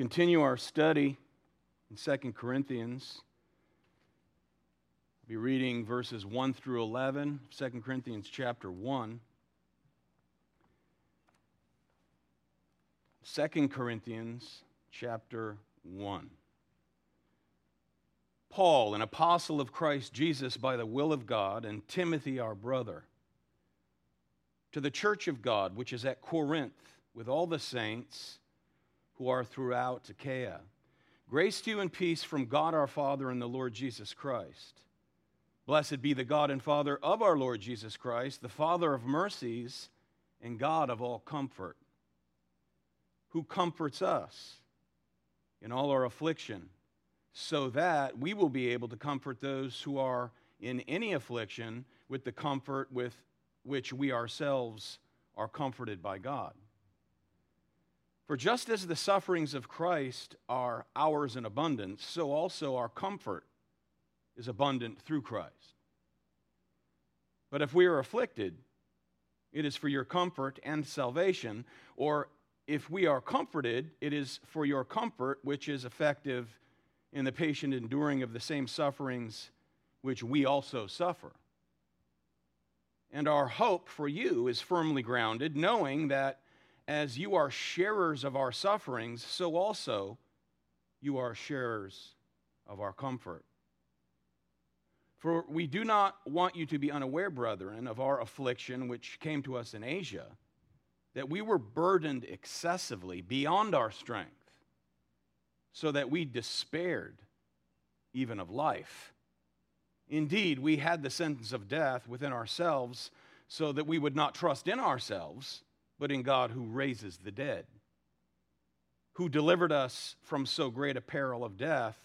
continue our study in 2 Corinthians. We'll be reading verses 1 through 11, 2 Corinthians chapter 1. 2 Corinthians chapter 1. Paul, an apostle of Christ Jesus by the will of God, and Timothy, our brother, to the church of God, which is at Corinth, with all the saints who are throughout Achaia. Grace to you and peace from God our Father and the Lord Jesus Christ. Blessed be the God and Father of our Lord Jesus Christ, the Father of mercies and God of all comfort, who comforts us in all our affliction, so that we will be able to comfort those who are in any affliction with the comfort with which we ourselves are comforted by God. For just as the sufferings of Christ are ours in abundance, so also our comfort is abundant through Christ. But if we are afflicted, it is for your comfort and salvation, or if we are comforted, it is for your comfort, which is effective in the patient enduring of the same sufferings which we also suffer. And our hope for you is firmly grounded, knowing that as you are sharers of our sufferings, so also you are sharers of our comfort. For we do not want you to be unaware, brethren, of our affliction which came to us in Asia, that we were burdened excessively beyond our strength, so that we despaired even of life. Indeed, we had the sentence of death within ourselves, so that we would not trust in ourselves but in God who raises the dead, who delivered us from so great a peril of death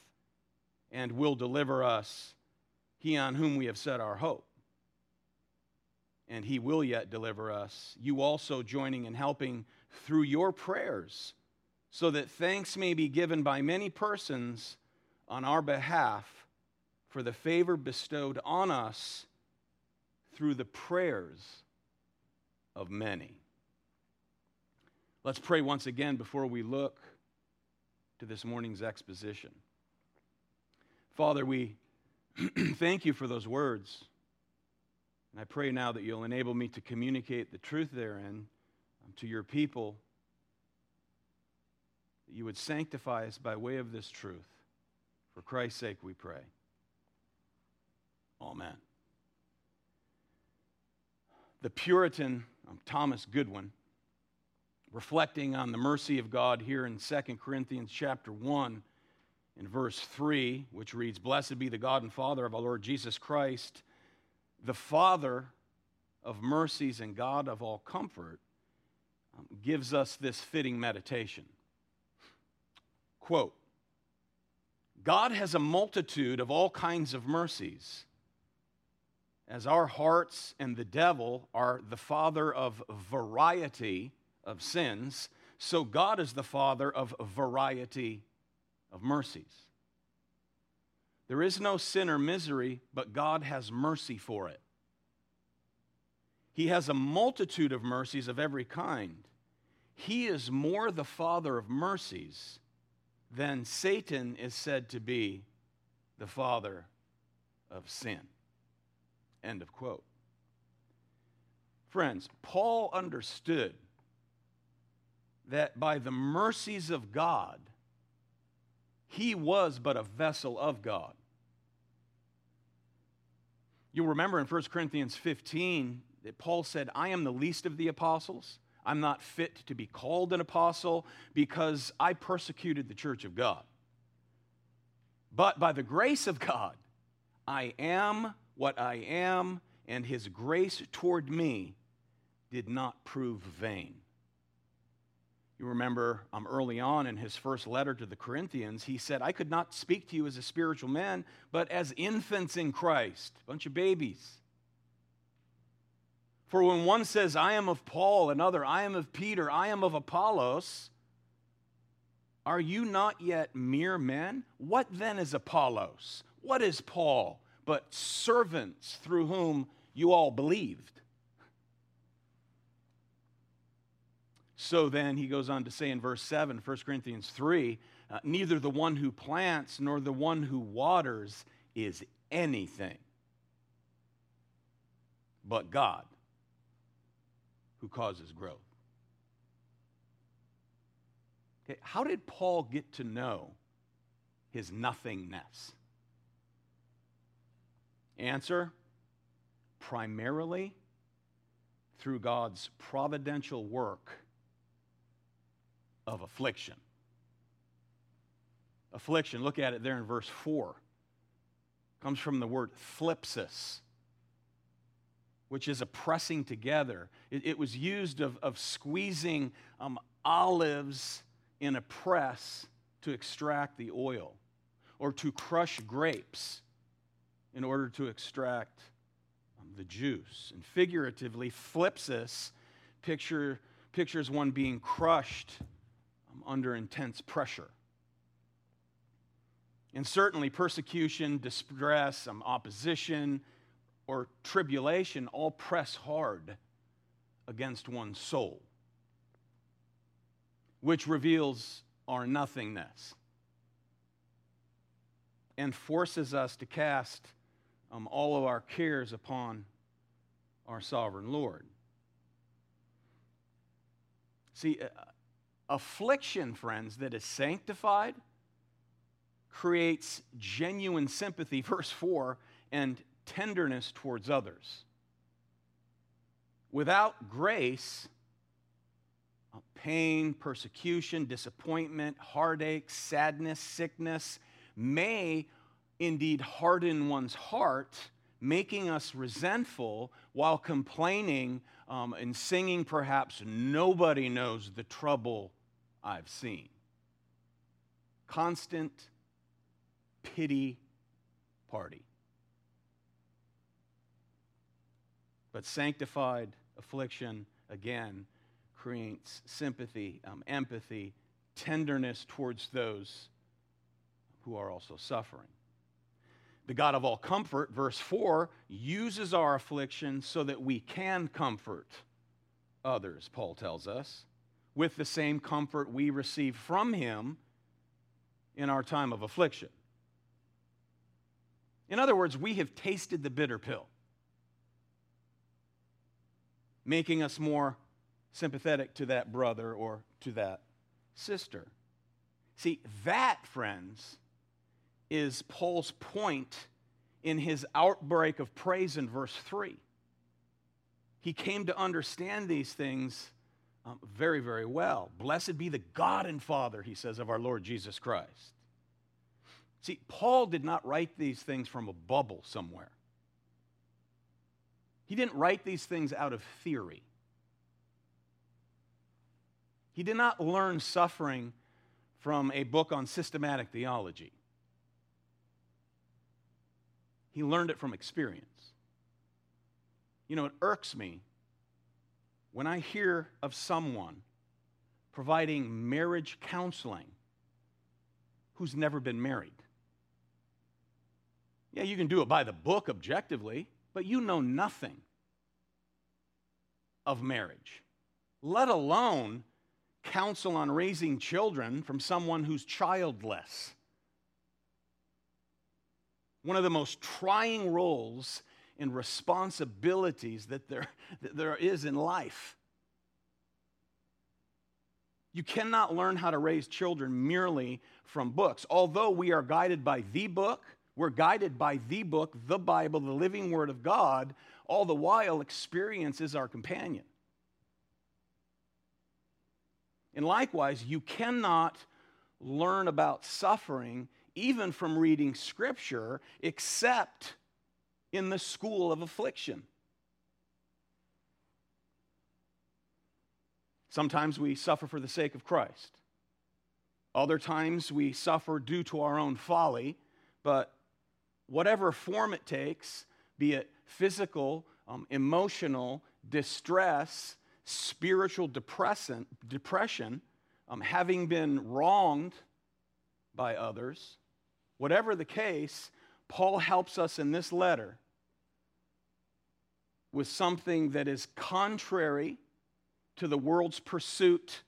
and will deliver us, he on whom we have set our hope. And he will yet deliver us, you also joining and helping through your prayers, so that thanks may be given by many persons on our behalf for the favor bestowed on us through the prayers of many. Let's pray once again before we look to this morning's exposition. Father, we thank you for those words. And I pray now that you'll enable me to communicate the truth therein um, to your people, that you would sanctify us by way of this truth. For Christ's sake, we pray. Amen. The Puritan um, Thomas Goodwin reflecting on the mercy of God here in 2 Corinthians chapter 1 in verse 3, which reads, Blessed be the God and Father of our Lord Jesus Christ, the Father of mercies and God of all comfort, um, gives us this fitting meditation. Quote, God has a multitude of all kinds of mercies. As our hearts and the devil are the father of variety, of sins, so God is the Father of a variety of mercies. There is no sin or misery, but God has mercy for it. He has a multitude of mercies of every kind. He is more the Father of mercies than Satan is said to be the Father of sin. End of quote. Friends, Paul understood that by the mercies of God, he was but a vessel of God. You'll remember in 1 Corinthians 15 that Paul said, I am the least of the apostles. I'm not fit to be called an apostle because I persecuted the church of God. But by the grace of God, I am what I am, and his grace toward me did not prove vain. You remember um, early on in his first letter to the Corinthians, he said, I could not speak to you as a spiritual man, but as infants in Christ, a bunch of babies. For when one says, I am of Paul, another, I am of Peter, I am of Apollos, are you not yet mere men? What then is Apollos? What is Paul? But servants through whom you all believed So then he goes on to say in verse 7, 1 Corinthians 3 uh, neither the one who plants nor the one who waters is anything, but God who causes growth. Okay, how did Paul get to know his nothingness? Answer primarily through God's providential work of affliction. Affliction, look at it there in verse 4, comes from the word thlipsis, which is a pressing together. It, it was used of, of squeezing um, olives in a press to extract the oil, or to crush grapes in order to extract um, the juice. And figuratively, thlipsis picture, pictures one being crushed under intense pressure. And certainly, persecution, distress, um, opposition, or tribulation all press hard against one's soul, which reveals our nothingness and forces us to cast um, all of our cares upon our sovereign Lord. See, uh, affliction, friends, that is sanctified creates genuine sympathy, verse 4, and tenderness towards others. Without grace, uh, pain, persecution, disappointment, heartache, sadness, sickness may indeed harden one's heart, making us resentful while complaining um, and singing, perhaps, nobody knows the trouble I've seen. Constant pity party. But sanctified affliction, again, creates sympathy, um, empathy, tenderness towards those who are also suffering. The God of all comfort, verse 4, uses our affliction so that we can comfort others, Paul tells us, with the same comfort we receive from him in our time of affliction. In other words, we have tasted the bitter pill, making us more sympathetic to that brother or to that sister. See, that, friends, is Paul's point in his outbreak of praise in verse 3. He came to understand these things um, very, very well. Blessed be the God and Father, he says, of our Lord Jesus Christ. See, Paul did not write these things from a bubble somewhere. He didn't write these things out of theory. He did not learn suffering from a book on systematic theology. He learned it from experience. You know, it irks me when I hear of someone providing marriage counseling who's never been married. Yeah, you can do it by the book objectively, but you know nothing of marriage, let alone counsel on raising children from someone who's childless one of the most trying roles and responsibilities that there, that there is in life. You cannot learn how to raise children merely from books. Although we are guided by the book, we're guided by the book, the Bible, the living Word of God, all the while experience is our companion. And likewise, you cannot learn about suffering even from reading scripture, except in the school of affliction. Sometimes we suffer for the sake of Christ. Other times we suffer due to our own folly, but whatever form it takes, be it physical, um, emotional, distress, spiritual depression, um, having been wronged by others, Whatever the case, Paul helps us in this letter with something that is contrary to the world's pursuit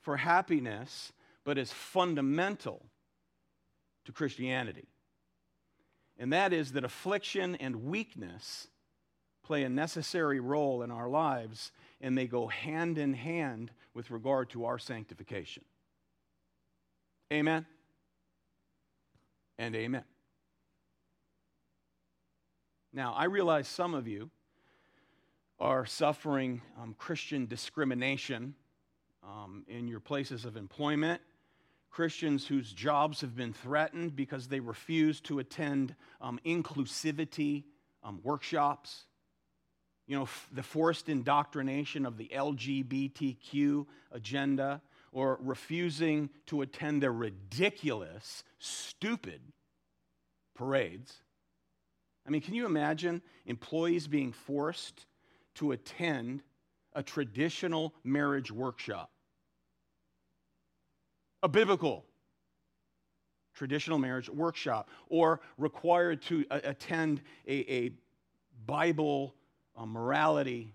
for happiness, but is fundamental to Christianity. And that is that affliction and weakness play a necessary role in our lives, and they go hand in hand with regard to our sanctification. Amen and amen. Now, I realize some of you are suffering um, Christian discrimination um, in your places of employment, Christians whose jobs have been threatened because they refuse to attend um, inclusivity um, workshops. You know, f- the forced indoctrination of the LGBTQ agenda, or refusing to attend their ridiculous, stupid parades. I mean, can you imagine employees being forced to attend a traditional marriage workshop? A biblical traditional marriage workshop, or required to a- attend a, a Bible uh, morality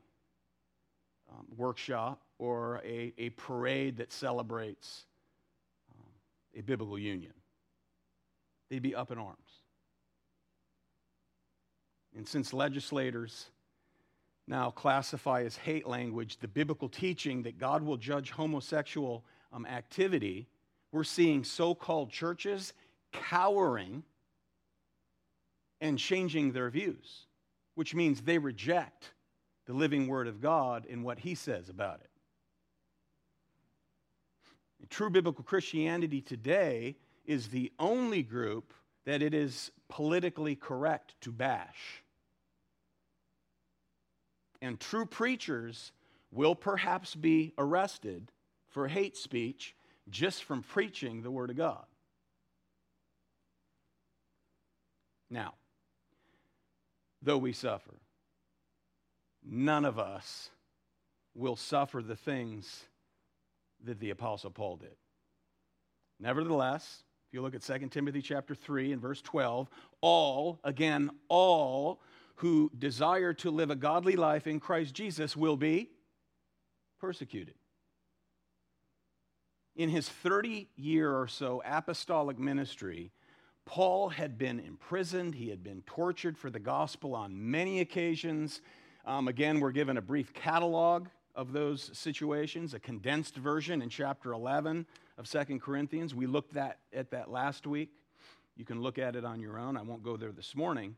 um, workshop or a, a parade that celebrates um, a biblical union. They'd be up in arms. And since legislators now classify as hate language the biblical teaching that God will judge homosexual um, activity, we're seeing so called churches cowering and changing their views, which means they reject the living Word of God and what He says about it. True biblical Christianity today is the only group that it is politically correct to bash. And true preachers will perhaps be arrested for hate speech just from preaching the Word of God. Now, though we suffer, none of us will suffer the things that the apostle Paul did. Nevertheless, if you look at 2 Timothy chapter 3 and verse 12, all, again, all who desire to live a godly life in Christ Jesus will be persecuted. In his 30 year or so apostolic ministry, Paul had been imprisoned, he had been tortured for the gospel on many occasions. Um, again, we're given a brief catalog of those situations, a condensed version in chapter 11 of Second Corinthians. We looked at, at that last week. You can look at it on your own. I won't go there this morning.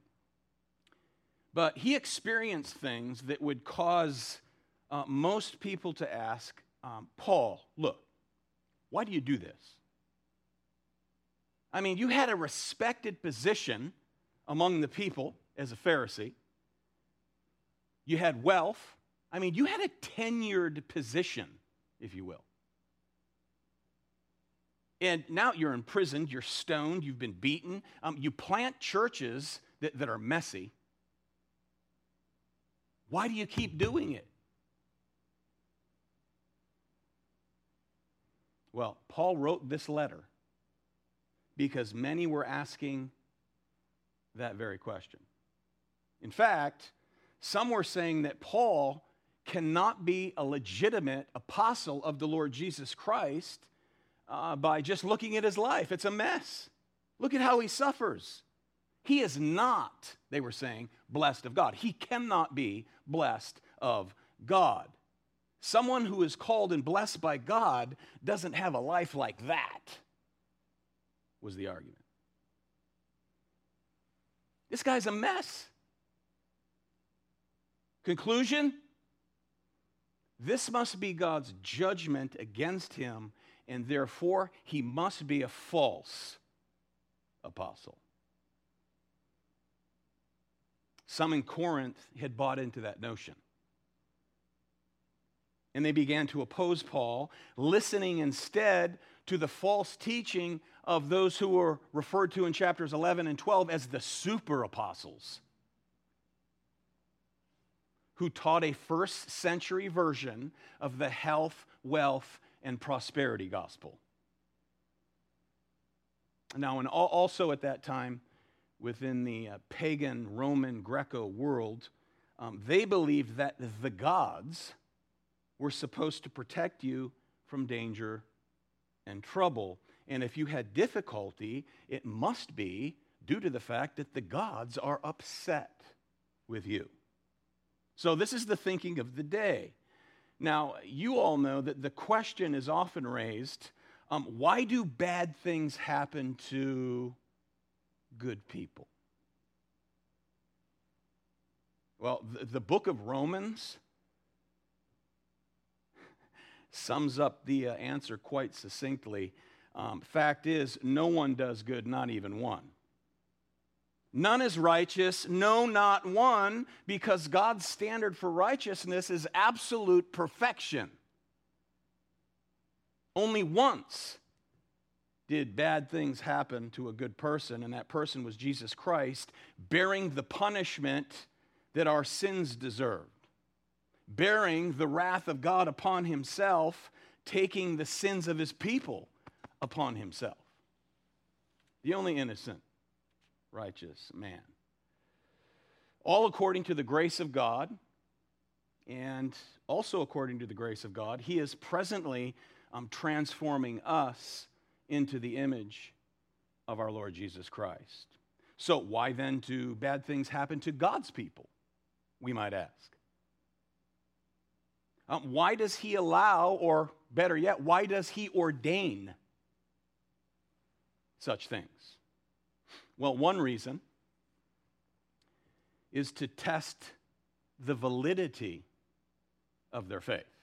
But he experienced things that would cause uh, most people to ask, um, Paul, look, why do you do this? I mean, you had a respected position among the people as a Pharisee. You had wealth. I mean, you had a tenured position, if you will. And now you're imprisoned, you're stoned, you've been beaten. Um, you plant churches that, that are messy. Why do you keep doing it? Well, Paul wrote this letter because many were asking that very question. In fact, some were saying that Paul cannot be a legitimate apostle of the Lord Jesus Christ uh, by just looking at his life. It's a mess. Look at how he suffers. He is not, they were saying, blessed of God. He cannot be blessed of God. Someone who is called and blessed by God doesn't have a life like that, was the argument. This guy's a mess. Conclusion this must be God's judgment against him, and therefore he must be a false apostle. Some in Corinth had bought into that notion. And they began to oppose Paul, listening instead to the false teaching of those who were referred to in chapters 11 and 12 as the super apostles, who taught a first century version of the health, wealth, and prosperity gospel. Now, and also at that time, within the uh, pagan Roman Greco world, um, they believed that the gods were supposed to protect you from danger and trouble. And if you had difficulty, it must be due to the fact that the gods are upset with you. So, this is the thinking of the day. Now, you all know that the question is often raised um, why do bad things happen to good people? Well, the, the book of Romans sums up the uh, answer quite succinctly. Um, fact is, no one does good, not even one. None is righteous, no, not one, because God's standard for righteousness is absolute perfection. Only once did bad things happen to a good person, and that person was Jesus Christ, bearing the punishment that our sins deserved, bearing the wrath of God upon himself, taking the sins of his people upon himself. The only innocent righteous man. All according to the grace of God, and also according to the grace of God, He is presently um, transforming us into the image of our Lord Jesus Christ. So, why then do bad things happen to God's people? We might ask. Um, why does He allow, or better yet, why does He ordain such things? Well, one reason is to test the validity of their faith,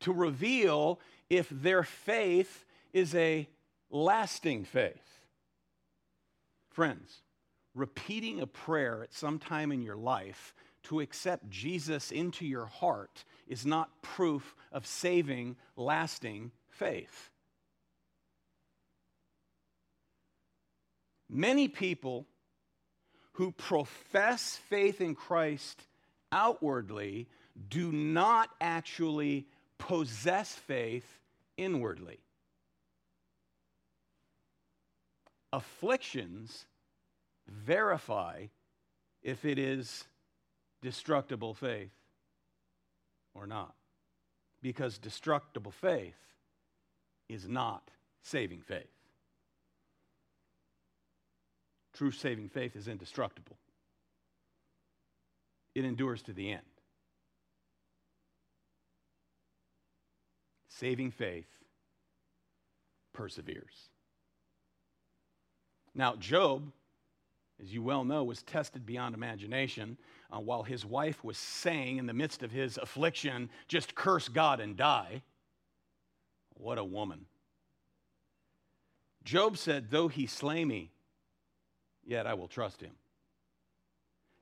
to reveal if their faith is a lasting faith. Friends, repeating a prayer at some time in your life to accept Jesus into your heart is not proof of saving, lasting faith. Many people who profess faith in Christ outwardly do not actually possess faith inwardly. Afflictions verify if it is destructible faith or not. Because destructible faith is not saving faith. True saving faith is indestructible, it endures to the end. Saving faith perseveres. Now, Job, as you well know, was tested beyond imagination uh, while his wife was saying in the midst of his affliction, just curse God and die. What a woman. Job said, Though he slay me, yet I will trust him.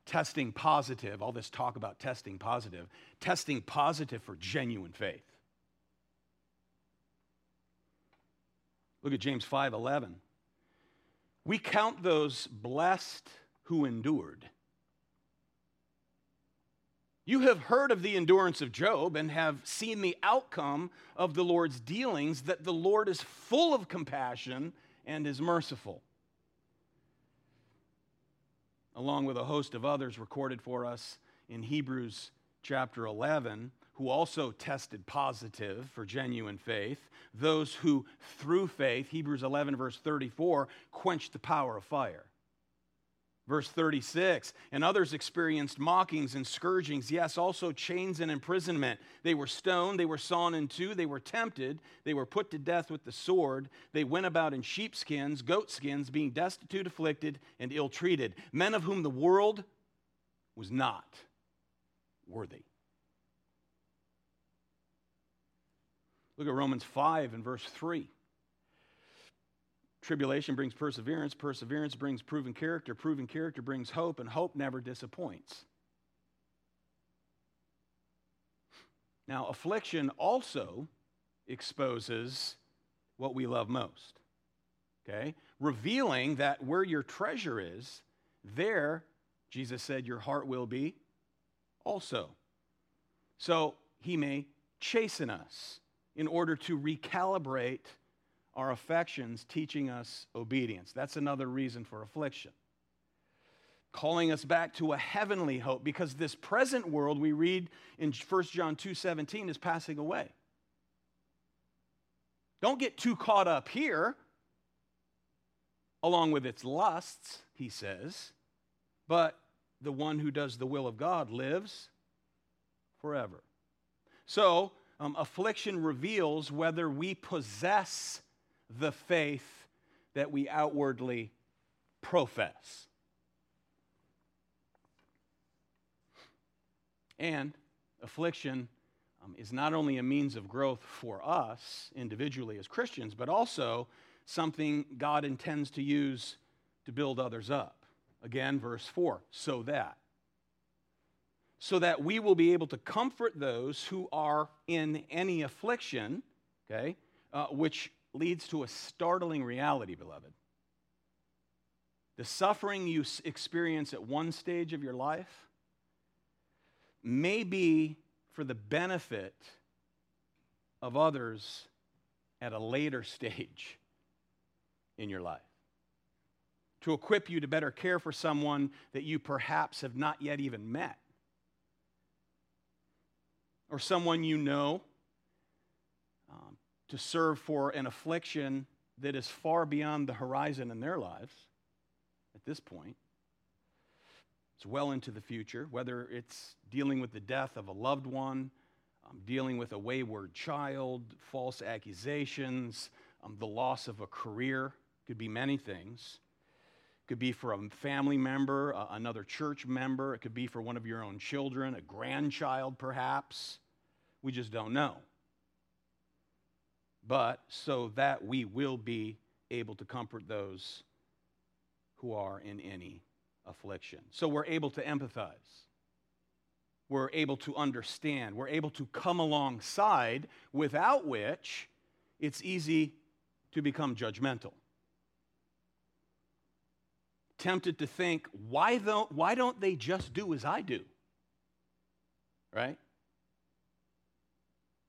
Testing positive, all this talk about testing positive, testing positive for genuine faith. Look at James 5:11. We count those blessed who endured. You have heard of the endurance of Job and have seen the outcome of the Lord's dealings, that the Lord is full of compassion and is merciful along with a host of others recorded for us in Hebrews chapter 11, who also tested positive for genuine faith, those who through faith, Hebrews 11, verse 34, quenched the power of fire. Verse 36 And others experienced mockings and scourgings, yes, also chains and imprisonment. They were stoned, they were sawn in two, they were tempted, they were put to death with the sword. They went about in sheepskins, goatskins, being destitute, afflicted, and ill treated. Men of whom the world was not worthy. Look at Romans 5 and verse 3. Tribulation brings perseverance, perseverance brings proven character, proven character brings hope, and hope never disappoints. Now, affliction also exposes what we love most, okay? Revealing that where your treasure is, there, Jesus said, your heart will be also. So, he may chasten us in order to recalibrate our affections teaching us obedience. That's another reason for affliction. calling us back to a heavenly hope because this present world we read in 1 John 2:17 is passing away. Don't get too caught up here along with its lusts, he says, but the one who does the will of God lives forever. So, um, affliction reveals whether we possess the faith that we outwardly profess. And affliction um, is not only a means of growth for us individually as Christians, but also something God intends to use to build others up. Again, verse 4 so that. So that we will be able to comfort those who are in any affliction, okay, uh, which leads to a startling reality, beloved. The suffering you experience at one stage of your life may be for the benefit of others at a later stage in your life. To equip you to better care for someone that you perhaps have not yet even met, or someone you know, um, to serve for an affliction that is far beyond the horizon in their lives at this point. It's well into the future, whether it's dealing with the death of a loved one, um, dealing with a wayward child, false accusations, um, the loss of a career, could be many things. It could be for a family member, uh, another church member, it could be for one of your own children, a grandchild perhaps. We just don't know. But so that we will be able to comfort those who are in any affliction. So we're able to empathize. We're able to understand. We're able to come alongside, without which it's easy to become judgmental. Tempted to think, why don't, why don't they just do as I do? Right?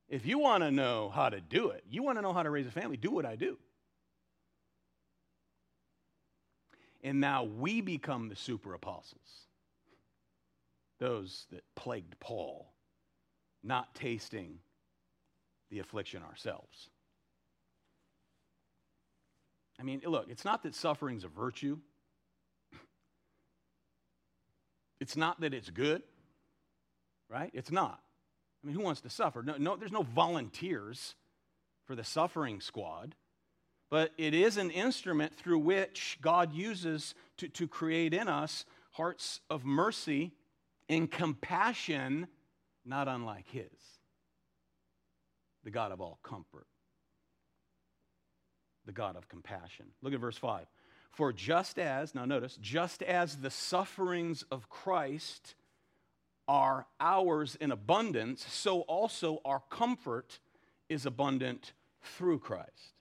If you want to know how to do it, you want to know how to raise a family, do what I do. And now we become the super apostles, those that plagued Paul, not tasting the affliction ourselves. I mean, look, it's not that suffering's a virtue. It's not that it's good, right? It's not. I mean, who wants to suffer? No, no, there's no volunteers for the suffering squad but it is an instrument through which God uses to, to create in us hearts of mercy and compassion, not unlike His, the God of all comfort, the God of compassion. Look at verse 5. For just as, now notice, just as the sufferings of Christ are ours in abundance, so also our comfort is abundant through Christ.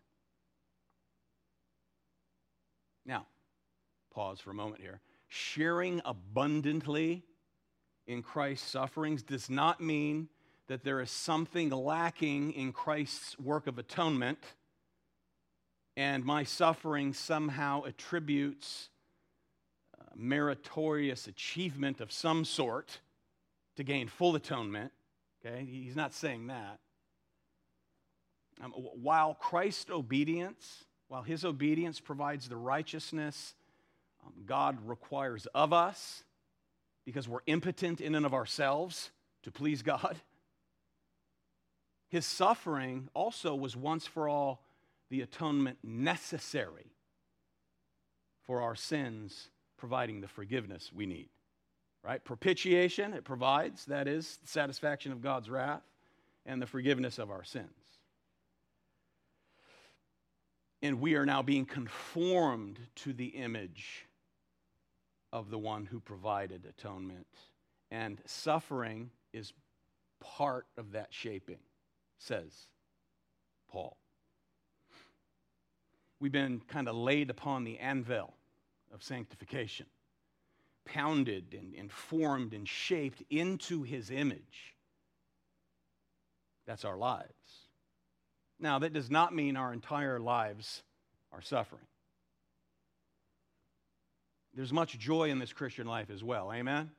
Now, pause for a moment here. Sharing abundantly in Christ's sufferings does not mean that there is something lacking in Christ's work of atonement and my suffering somehow attributes uh, meritorious achievement of some sort to gain full atonement. Okay, he's not saying that. Um, while Christ's obedience while his obedience provides the righteousness um, God requires of us because we're impotent in and of ourselves to please God, his suffering also was once for all the atonement necessary for our sins, providing the forgiveness we need. Right? Propitiation, it provides, that is, the satisfaction of God's wrath and the forgiveness of our sins and we are now being conformed to the image of the one who provided atonement. And suffering is part of that shaping, says Paul. We've been kind of laid upon the anvil of sanctification, pounded and, and formed and shaped into his image. That's our lives. Now, that does not mean our entire lives are suffering. there's much joy in this Christian life as well. Amen?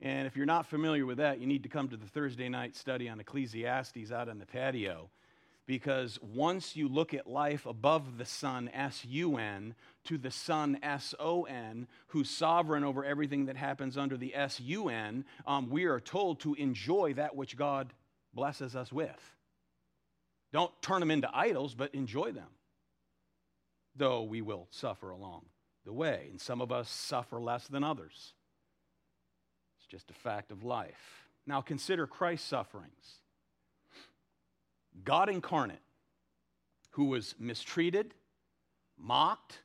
And if you're not familiar with that, you need to come to the Thursday night study on Ecclesiastes out on the patio. Because once you look at life above the sun, S U N, to the Son, S O N, who's sovereign over everything that happens under the S U N, um, we are told to enjoy that which God blesses us with. Don't turn them into idols, but enjoy them, though we will suffer along the way. And some of us suffer less than others. It's just a fact of life. Now consider Christ's sufferings. God incarnate, who was mistreated, mocked,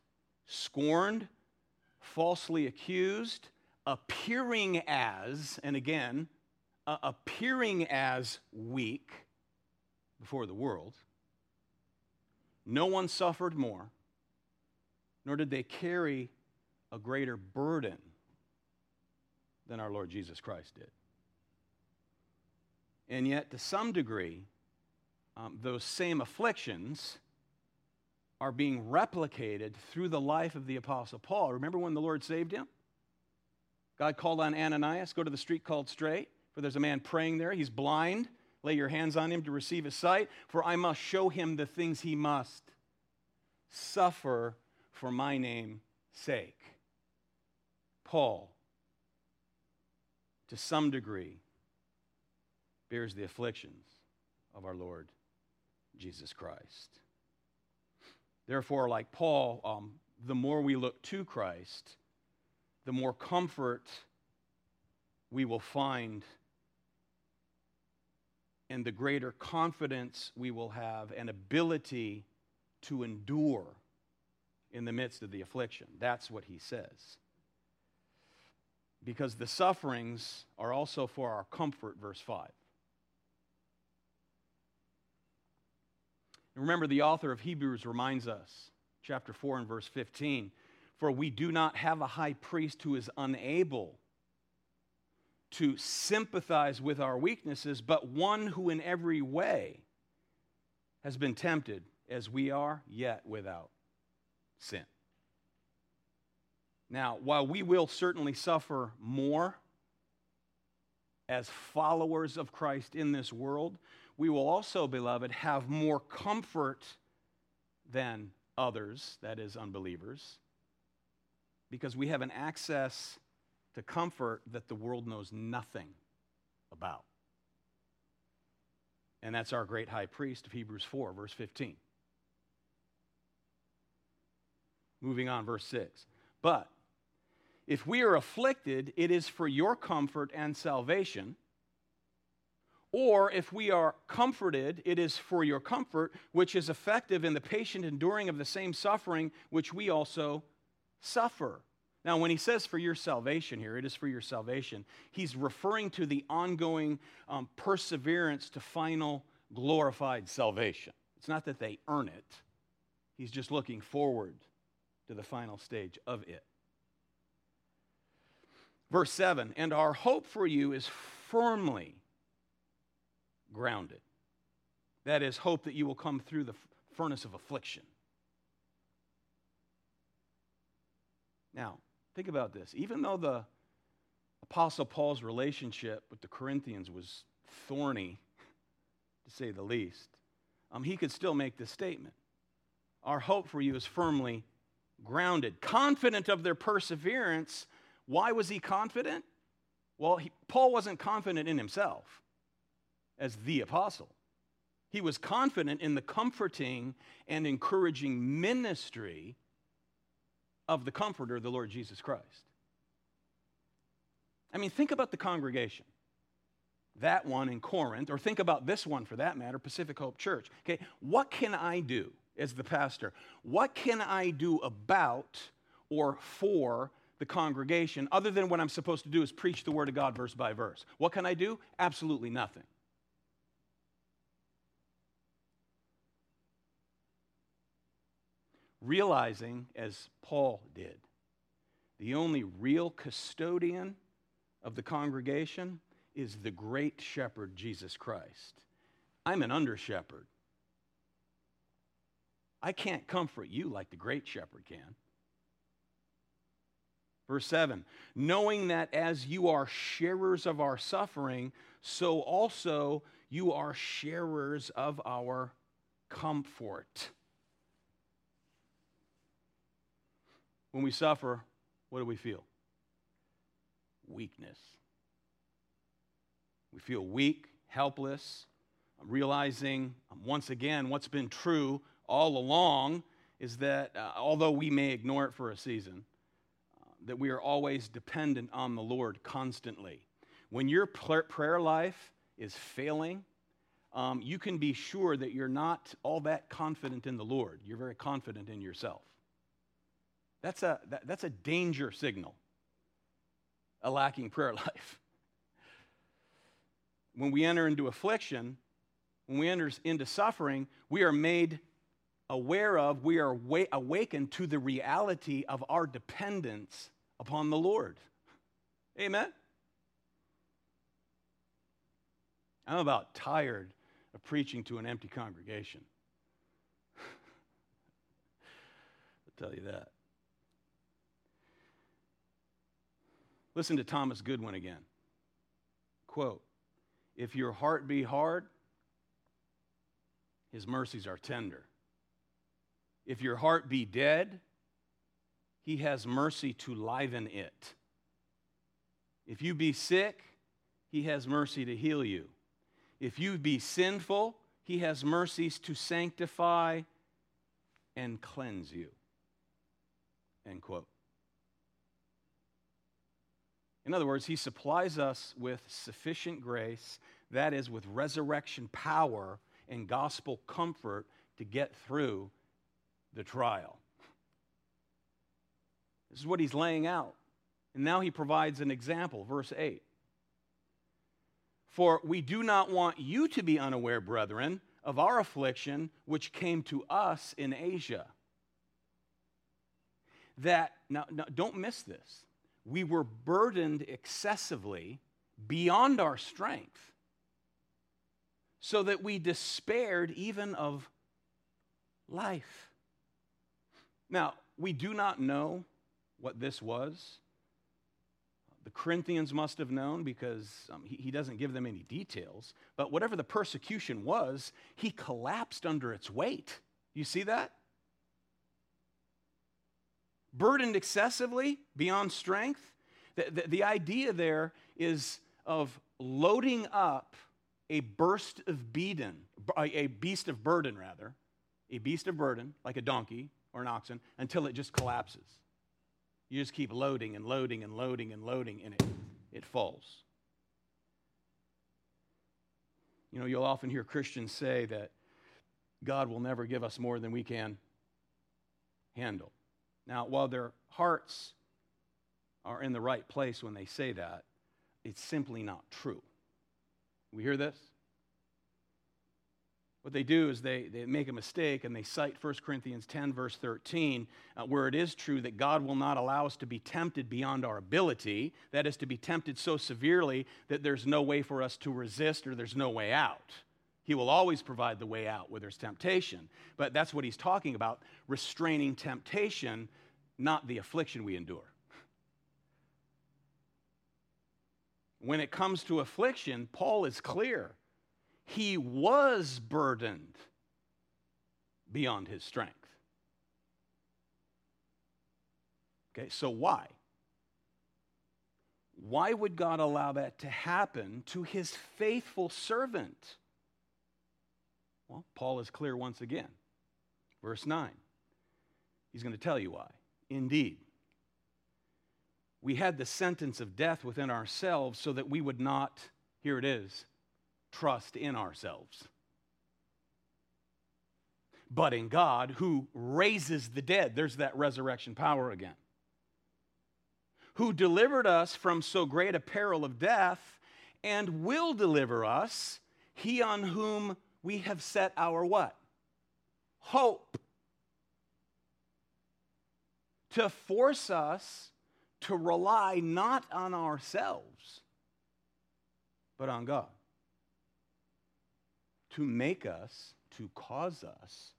scorned, falsely accused, appearing as, and again, uh, appearing as weak before the world. No one suffered more, nor did they carry a greater burden than our Lord Jesus Christ did. And yet, to some degree, um, those same afflictions are being replicated through the life of the Apostle Paul. Remember when the Lord saved him? God called on Ananias, go to the street called Straight, for there's a man praying there. He's blind. Lay your hands on him to receive his sight, for I must show him the things he must suffer for my name's sake. Paul, to some degree, bears the afflictions of our Lord Jesus Christ. Therefore, like Paul, um, the more we look to Christ, the more comfort we will find and the greater confidence we will have and ability to endure in the midst of the affliction. That's what he says. Because the sufferings are also for our comfort, verse 5. Remember, the author of Hebrews reminds us, chapter 4 and verse 15, for we do not have a high priest who is unable to sympathize with our weaknesses, but one who in every way has been tempted as we are, yet without sin. Now, while we will certainly suffer more as followers of Christ in this world, we will also, beloved, have more comfort than others, that is, unbelievers, because we have an access to comfort that the world knows nothing about. And that's our great high priest of Hebrews 4, verse 15. Moving on, verse 6. But if we are afflicted, it is for your comfort and salvation. Or if we are comforted, it is for your comfort, which is effective in the patient enduring of the same suffering which we also suffer. Now, when he says for your salvation here, it is for your salvation, he's referring to the ongoing um, perseverance to final glorified salvation. It's not that they earn it, he's just looking forward to the final stage of it. Verse 7 And our hope for you is firmly grounded. That is, hope that you will come through the furnace of affliction. Now, Think about this. Even though the Apostle Paul's relationship with the Corinthians was thorny, to say the least, um, he could still make this statement Our hope for you is firmly grounded, confident of their perseverance. Why was he confident? Well, he, Paul wasn't confident in himself as the apostle. He was confident in the comforting and encouraging ministry of the Comforter, the Lord Jesus Christ. I mean, think about the congregation. That one in Corinth, or think about this one for that matter, Pacific Hope Church. Okay, what can I do as the pastor? What can I do about or for the congregation other than what I'm supposed to do is preach the Word of God verse by verse? What can I do? Absolutely nothing. Realizing, as Paul did, the only real custodian of the congregation is the great shepherd, Jesus Christ. I'm an under shepherd. I can't comfort you like the great shepherd can. Verse 7 knowing that as you are sharers of our suffering, so also you are sharers of our comfort. When we suffer, what do we feel? Weakness. We feel weak, helpless. I'm realizing once again what's been true all along is that uh, although we may ignore it for a season, uh, that we are always dependent on the Lord constantly. When your prayer life is failing, um, you can be sure that you're not all that confident in the Lord. You're very confident in yourself. That's a, that, that's a danger signal, a lacking prayer life. When we enter into affliction, when we enter into suffering, we are made aware of, we are awakened to the reality of our dependence upon the Lord. Amen? I'm about tired of preaching to an empty congregation. I'll tell you that. Listen to Thomas Goodwin again. Quote If your heart be hard, his mercies are tender. If your heart be dead, he has mercy to liven it. If you be sick, he has mercy to heal you. If you be sinful, he has mercies to sanctify and cleanse you. End quote. In other words, he supplies us with sufficient grace, that is, with resurrection power and gospel comfort to get through the trial. This is what he's laying out. And now he provides an example, verse 8. For we do not want you to be unaware, brethren, of our affliction which came to us in Asia. That, now, now don't miss this. We were burdened excessively beyond our strength, so that we despaired even of life. Now, we do not know what this was. The Corinthians must have known because um, he, he doesn't give them any details. But whatever the persecution was, he collapsed under its weight. You see that? Burdened excessively beyond strength. The, the, the idea there is of loading up a burst of beaten, a beast of burden, rather, a beast of burden, like a donkey or an oxen, until it just collapses. You just keep loading and loading and loading and loading, and it, it falls. You know, you'll often hear Christians say that God will never give us more than we can handle. Now, while their hearts are in the right place when they say that, it's simply not true. We hear this? What they do is they, they make a mistake and they cite 1 Corinthians 10, verse 13, uh, where it is true that God will not allow us to be tempted beyond our ability. That is, to be tempted so severely that there's no way for us to resist or there's no way out. He will always provide the way out where there's temptation. But that's what he's talking about restraining temptation, not the affliction we endure. When it comes to affliction, Paul is clear he was burdened beyond his strength. Okay, so why? Why would God allow that to happen to his faithful servant? Well, Paul is clear once again. Verse 9. He's going to tell you why. Indeed, we had the sentence of death within ourselves so that we would not, here it is, trust in ourselves, but in God who raises the dead. There's that resurrection power again. Who delivered us from so great a peril of death and will deliver us, he on whom we have set our what? Hope. To force us to rely not on ourselves, but on God to make us, to cause us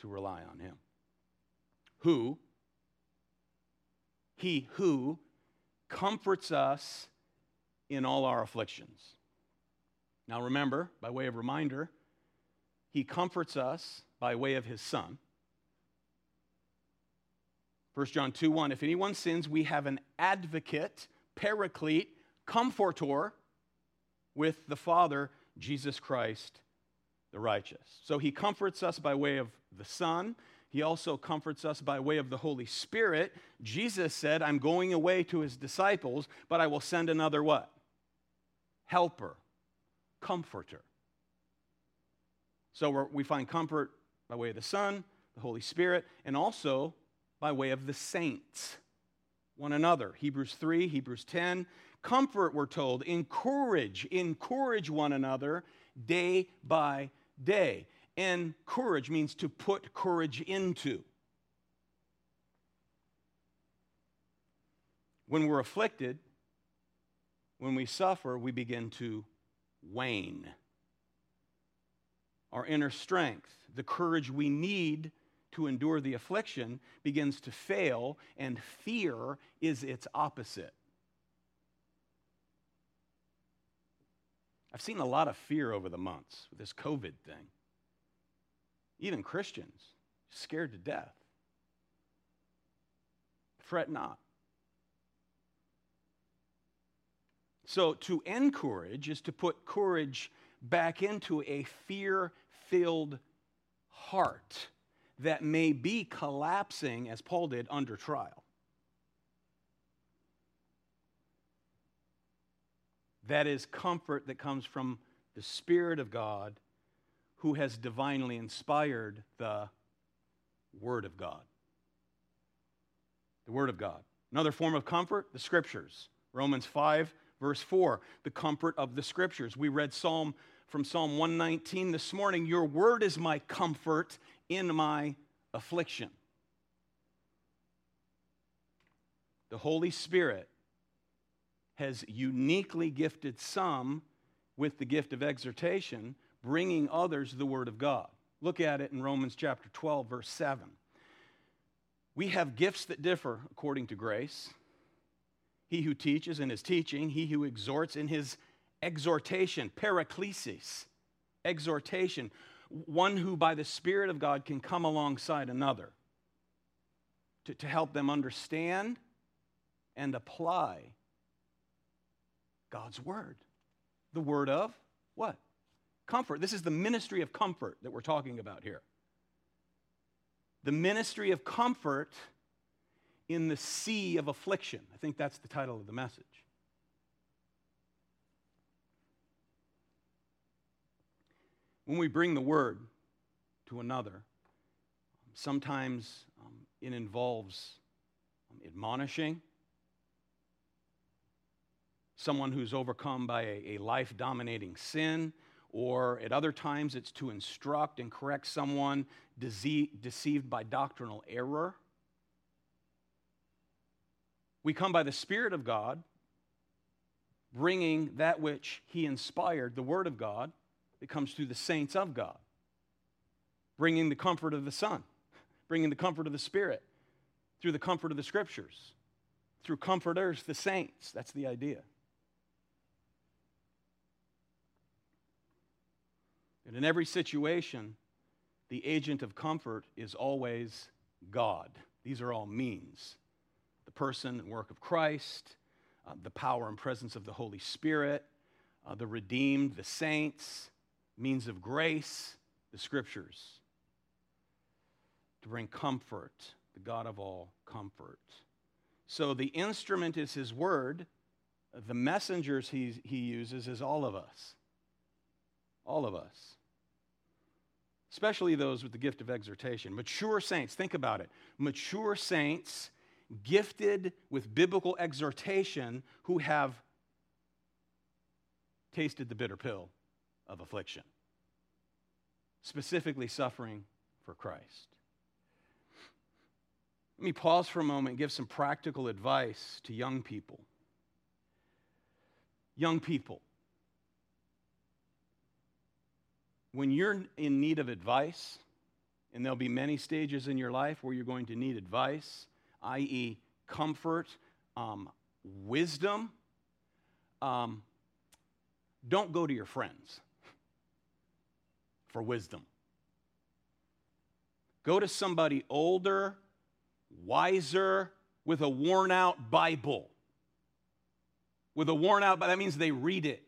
to rely on Him. Who, He who comforts us in all our afflictions. Now remember, by way of reminder, he comforts us by way of his son. 1 John 2 1 If anyone sins, we have an advocate, paraclete, comforter with the Father, Jesus Christ the righteous. So he comforts us by way of the Son. He also comforts us by way of the Holy Spirit. Jesus said, I'm going away to his disciples, but I will send another what? Helper, comforter. So we find comfort by way of the Son, the Holy Spirit, and also by way of the saints, one another. Hebrews 3, Hebrews 10. Comfort, we're told, encourage, encourage one another day by day. And courage means to put courage into. When we're afflicted, when we suffer, we begin to wane. Our inner strength, the courage we need to endure the affliction, begins to fail, and fear is its opposite. I've seen a lot of fear over the months with this COVID thing. Even Christians scared to death. Fret not. So, to encourage is to put courage back into a fear filled heart that may be collapsing, as Paul did, under trial. That is comfort that comes from the Spirit of God who has divinely inspired the Word of God. The Word of God. Another form of comfort, the Scriptures. Romans 5, verse 4, the comfort of the Scriptures. We read Psalm from Psalm 119 this morning Your Word is my comfort in my affliction. The Holy Spirit has uniquely gifted some with the gift of exhortation, bringing others the Word of God. Look at it in Romans chapter 12, verse 7. We have gifts that differ according to grace. He who teaches in his teaching, he who exhorts in his exhortation, paraklesis, exhortation, one who by the Spirit of God can come alongside another to, to help them understand and apply God's word. The word of what? Comfort. This is the ministry of comfort that we're talking about here. The ministry of comfort in the sea of affliction. I think that's the title of the message. When we bring the word to another, sometimes um, it involves um, admonishing, someone who's overcome by a, a life dominating sin, or at other times it's to instruct and correct someone dece- deceived by doctrinal error. We come by the Spirit of God, bringing that which He inspired, the Word of God, that comes through the saints of God, bringing the comfort of the Son, bringing the comfort of the Spirit through the comfort of the Scriptures, through comforters, the saints. That's the idea. And in every situation, the agent of comfort is always God. These are all means the person and work of Christ, uh, the power and presence of the Holy Spirit, uh, the redeemed, the saints, means of grace, the scriptures, to bring comfort, the God of all comfort. So the instrument is his word, the messengers he, he uses is all of us. All of us. Especially those with the gift of exhortation. Mature saints, think about it. Mature saints gifted with biblical exhortation who have tasted the bitter pill of affliction, specifically suffering for Christ. Let me pause for a moment and give some practical advice to young people. Young people, when you're in need of advice, and there'll be many stages in your life where you're going to need advice, i.e., comfort, um, wisdom, um, don't go to your friends for wisdom. Go to somebody older, wiser, with a worn out Bible. With a worn out, that means they read it,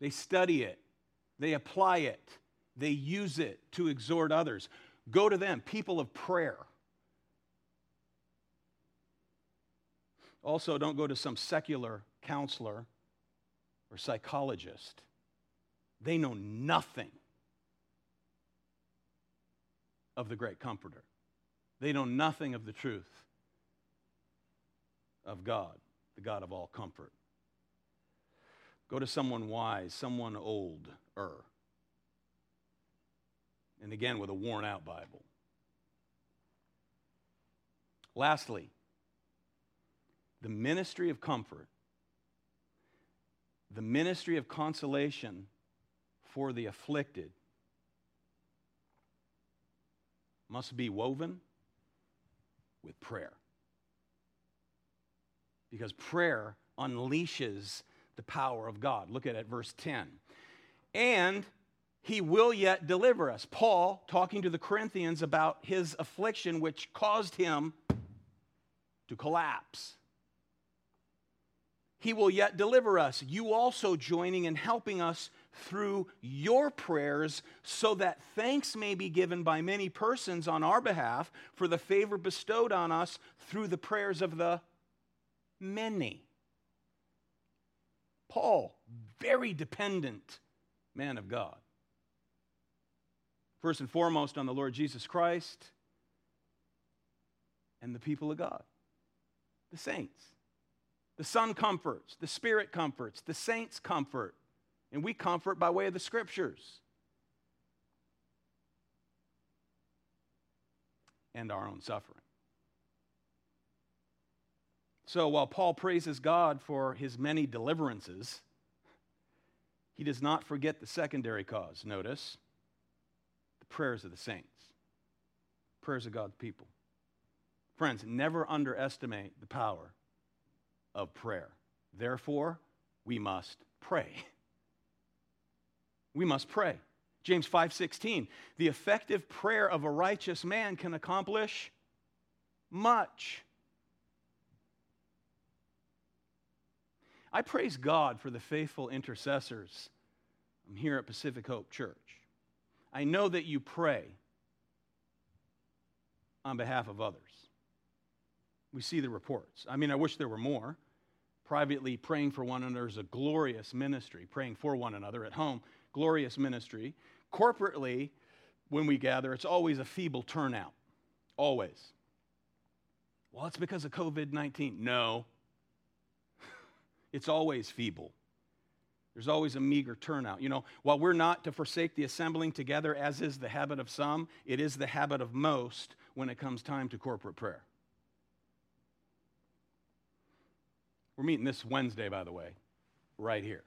they study it, they apply it, they use it to exhort others. Go to them, people of prayer. Also, don't go to some secular counselor or psychologist. They know nothing of the great comforter. They know nothing of the truth of God, the God of all comfort. Go to someone wise, someone older, and again with a worn out Bible. Lastly, the ministry of comfort, the ministry of consolation for the afflicted must be woven with prayer. Because prayer unleashes the power of God. Look at it, verse 10. And he will yet deliver us. Paul talking to the Corinthians about his affliction, which caused him to collapse. He will yet deliver us. You also joining and helping us through your prayers, so that thanks may be given by many persons on our behalf for the favor bestowed on us through the prayers of the many. Paul, very dependent man of God first and foremost on the Lord Jesus Christ and the people of God, the saints. The Son comforts, the Spirit comforts, the saints comfort, and we comfort by way of the Scriptures. And our own suffering. So while Paul praises God for his many deliverances, he does not forget the secondary cause. Notice the prayers of the saints, prayers of God's people. Friends, never underestimate the power of prayer. Therefore, we must pray. We must pray. James 5:16, the effective prayer of a righteous man can accomplish much. I praise God for the faithful intercessors I'm here at Pacific Hope Church. I know that you pray on behalf of others. We see the reports. I mean, I wish there were more. Privately praying for one another is a glorious ministry, praying for one another at home, glorious ministry. Corporately, when we gather, it's always a feeble turnout. Always. Well, it's because of COVID 19. No, it's always feeble. There's always a meager turnout. You know, while we're not to forsake the assembling together, as is the habit of some, it is the habit of most when it comes time to corporate prayer. We're meeting this Wednesday, by the way, right here.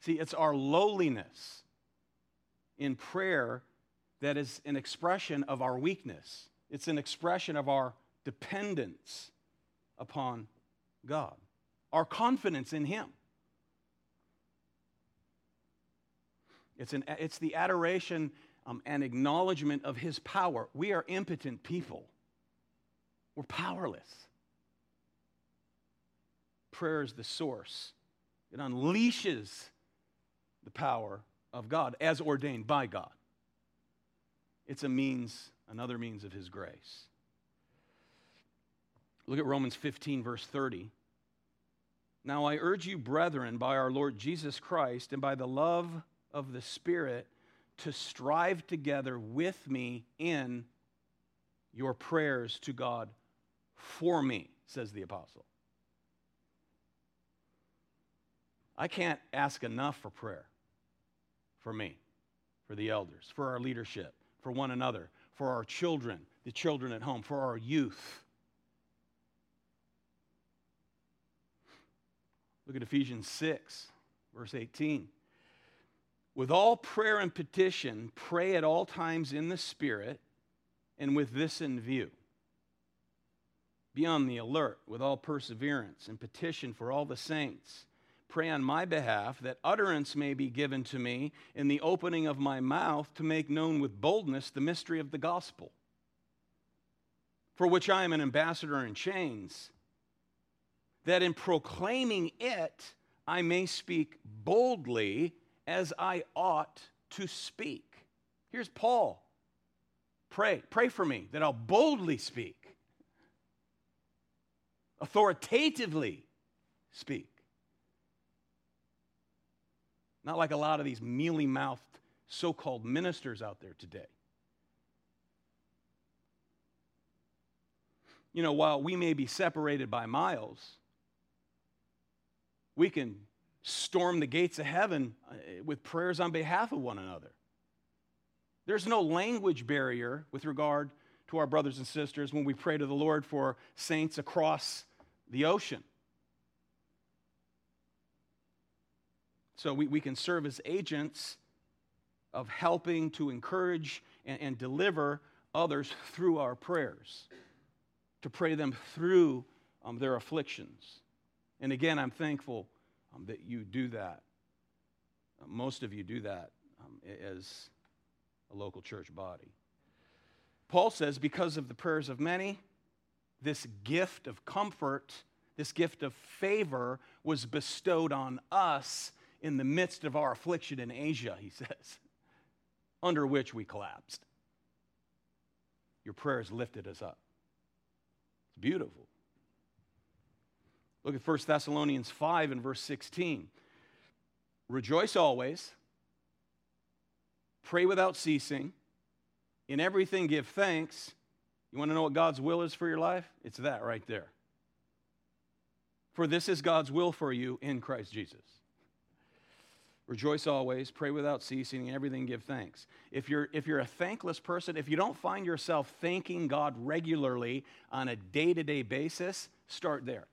See, it's our lowliness in prayer that is an expression of our weakness, it's an expression of our dependence upon God our confidence in Him. It's, an, it's the adoration um, and acknowledgement of His power. We are impotent people, we're powerless. Prayer is the source, it unleashes the power of God as ordained by God. It's a means, another means of His grace. Look at Romans 15, verse 30. Now I urge you, brethren, by our Lord Jesus Christ and by the love of the Spirit, to strive together with me in your prayers to God for me, says the apostle. I can't ask enough for prayer for me, for the elders, for our leadership, for one another, for our children, the children at home, for our youth Look at Ephesians 6, verse 18. With all prayer and petition, pray at all times in the Spirit, and with this in view. Be on the alert with all perseverance and petition for all the saints. Pray on my behalf that utterance may be given to me in the opening of my mouth to make known with boldness the mystery of the gospel, for which I am an ambassador in chains, that in proclaiming it I may speak boldly as I ought to speak. Here's Paul. Pray, pray for me that I'll boldly speak, authoritatively speak. Not like a lot of these mealy mouthed so called ministers out there today. You know, while we may be separated by miles, we can storm the gates of heaven uh, with prayers on behalf of one another. There's no language barrier with regard to our brothers and sisters when we pray to the Lord for saints across the ocean. So we, we can serve as agents of helping to encourage and, and deliver others through our prayers, to pray them through um, their afflictions. And again, I'm thankful um, that you do that. Uh, most of you do that um, as a local church body. Paul says, because of the prayers of many, this gift of comfort, this gift of favor was bestowed on us in the midst of our affliction in Asia, he says, under which we collapsed. Your prayers lifted us up. It's beautiful. Look at 1 Thessalonians 5 and verse 16. Rejoice always Pray without ceasing. In everything, give thanks. You want to know what God's will is for your life? It's that right there. For this is God's will for you in Christ Jesus. Rejoice always, pray without ceasing, and everything give thanks. If you're, if you're a thankless person, if you don't find yourself thanking God regularly on a day to day basis, start there.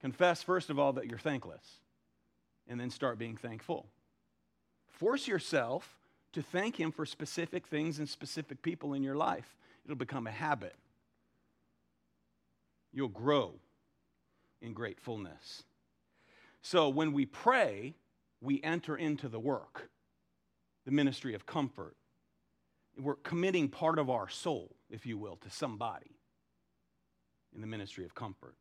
Confess, first of all, that you're thankless, and then start being thankful. Force yourself to thank Him for specific things and specific people in your life. It'll become a habit. You'll grow in gratefulness. So when we pray, we enter into the work, the ministry of comfort. We're committing part of our soul, if you will, to somebody in the ministry of comfort.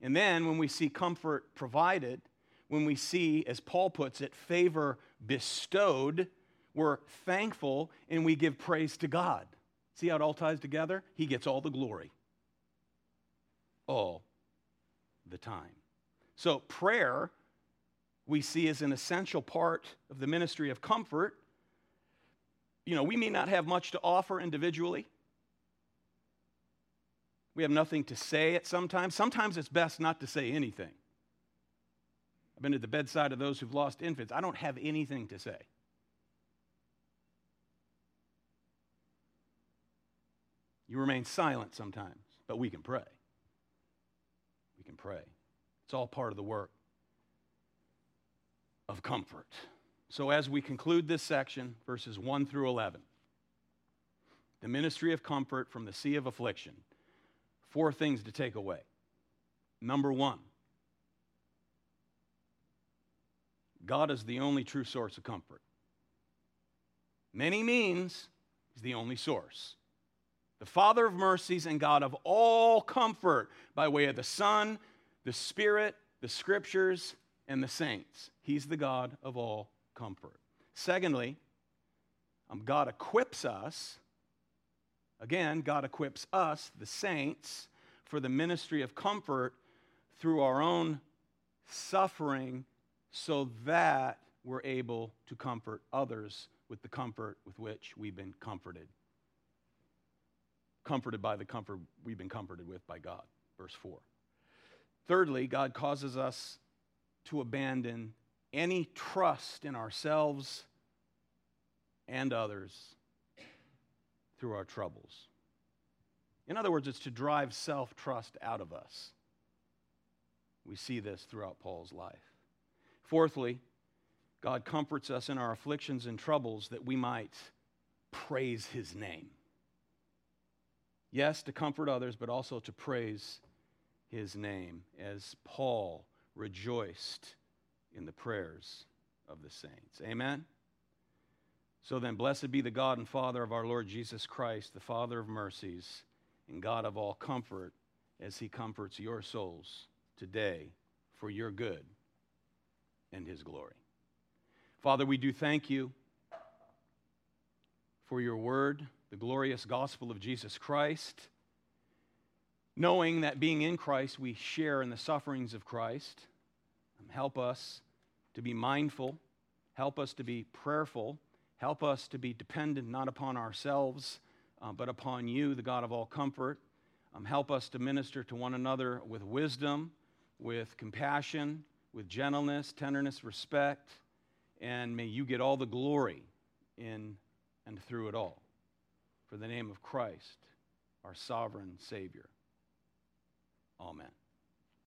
And then when we see comfort provided, when we see, as Paul puts it, favor bestowed, we're thankful and we give praise to God. See how it all ties together? He gets all the glory. All the time. So, prayer we see as an essential part of the ministry of comfort. You know, we may not have much to offer individually. We have nothing to say at sometimes. Sometimes it's best not to say anything. I've been at the bedside of those who've lost infants. I don't have anything to say. You remain silent sometimes, but we can pray. We can pray. It's all part of the work of comfort. So, as we conclude this section, verses 1 through 11, the ministry of comfort from the sea of affliction, four things to take away. Number one, God is the only true source of comfort. Many means is the only source. The Father of mercies and God of all comfort by way of the Son, the Spirit, the Scriptures, and the saints. He's the God of all comfort. Secondly, um, God equips us, again, God equips us, the saints, for the ministry of comfort through our own suffering so that we're able to comfort others with the comfort with which we've been comforted. Comforted by the comfort we've been comforted with by God. Verse 4. Thirdly, God causes us to abandon any trust in ourselves and others through our troubles. In other words, it's to drive self trust out of us. We see this throughout Paul's life. Fourthly, God comforts us in our afflictions and troubles that we might praise his name. Yes, to comfort others, but also to praise his name, as Paul rejoiced in the prayers of the saints. Amen? So then, blessed be the God and Father of our Lord Jesus Christ, the Father of mercies and God of all comfort, as he comforts your souls today for your good and his glory. Father, we do thank you for your word, the glorious gospel of Jesus Christ, knowing that being in Christ, we share in the sufferings of Christ. Help us to be mindful, help us to be prayerful, help us to be dependent not upon ourselves, uh, but upon you, the God of all comfort. Um, help us to minister to one another with wisdom, with compassion, with gentleness, tenderness, respect, and may you get all the glory in and through it all. For the name of Christ, our sovereign Savior. Amen.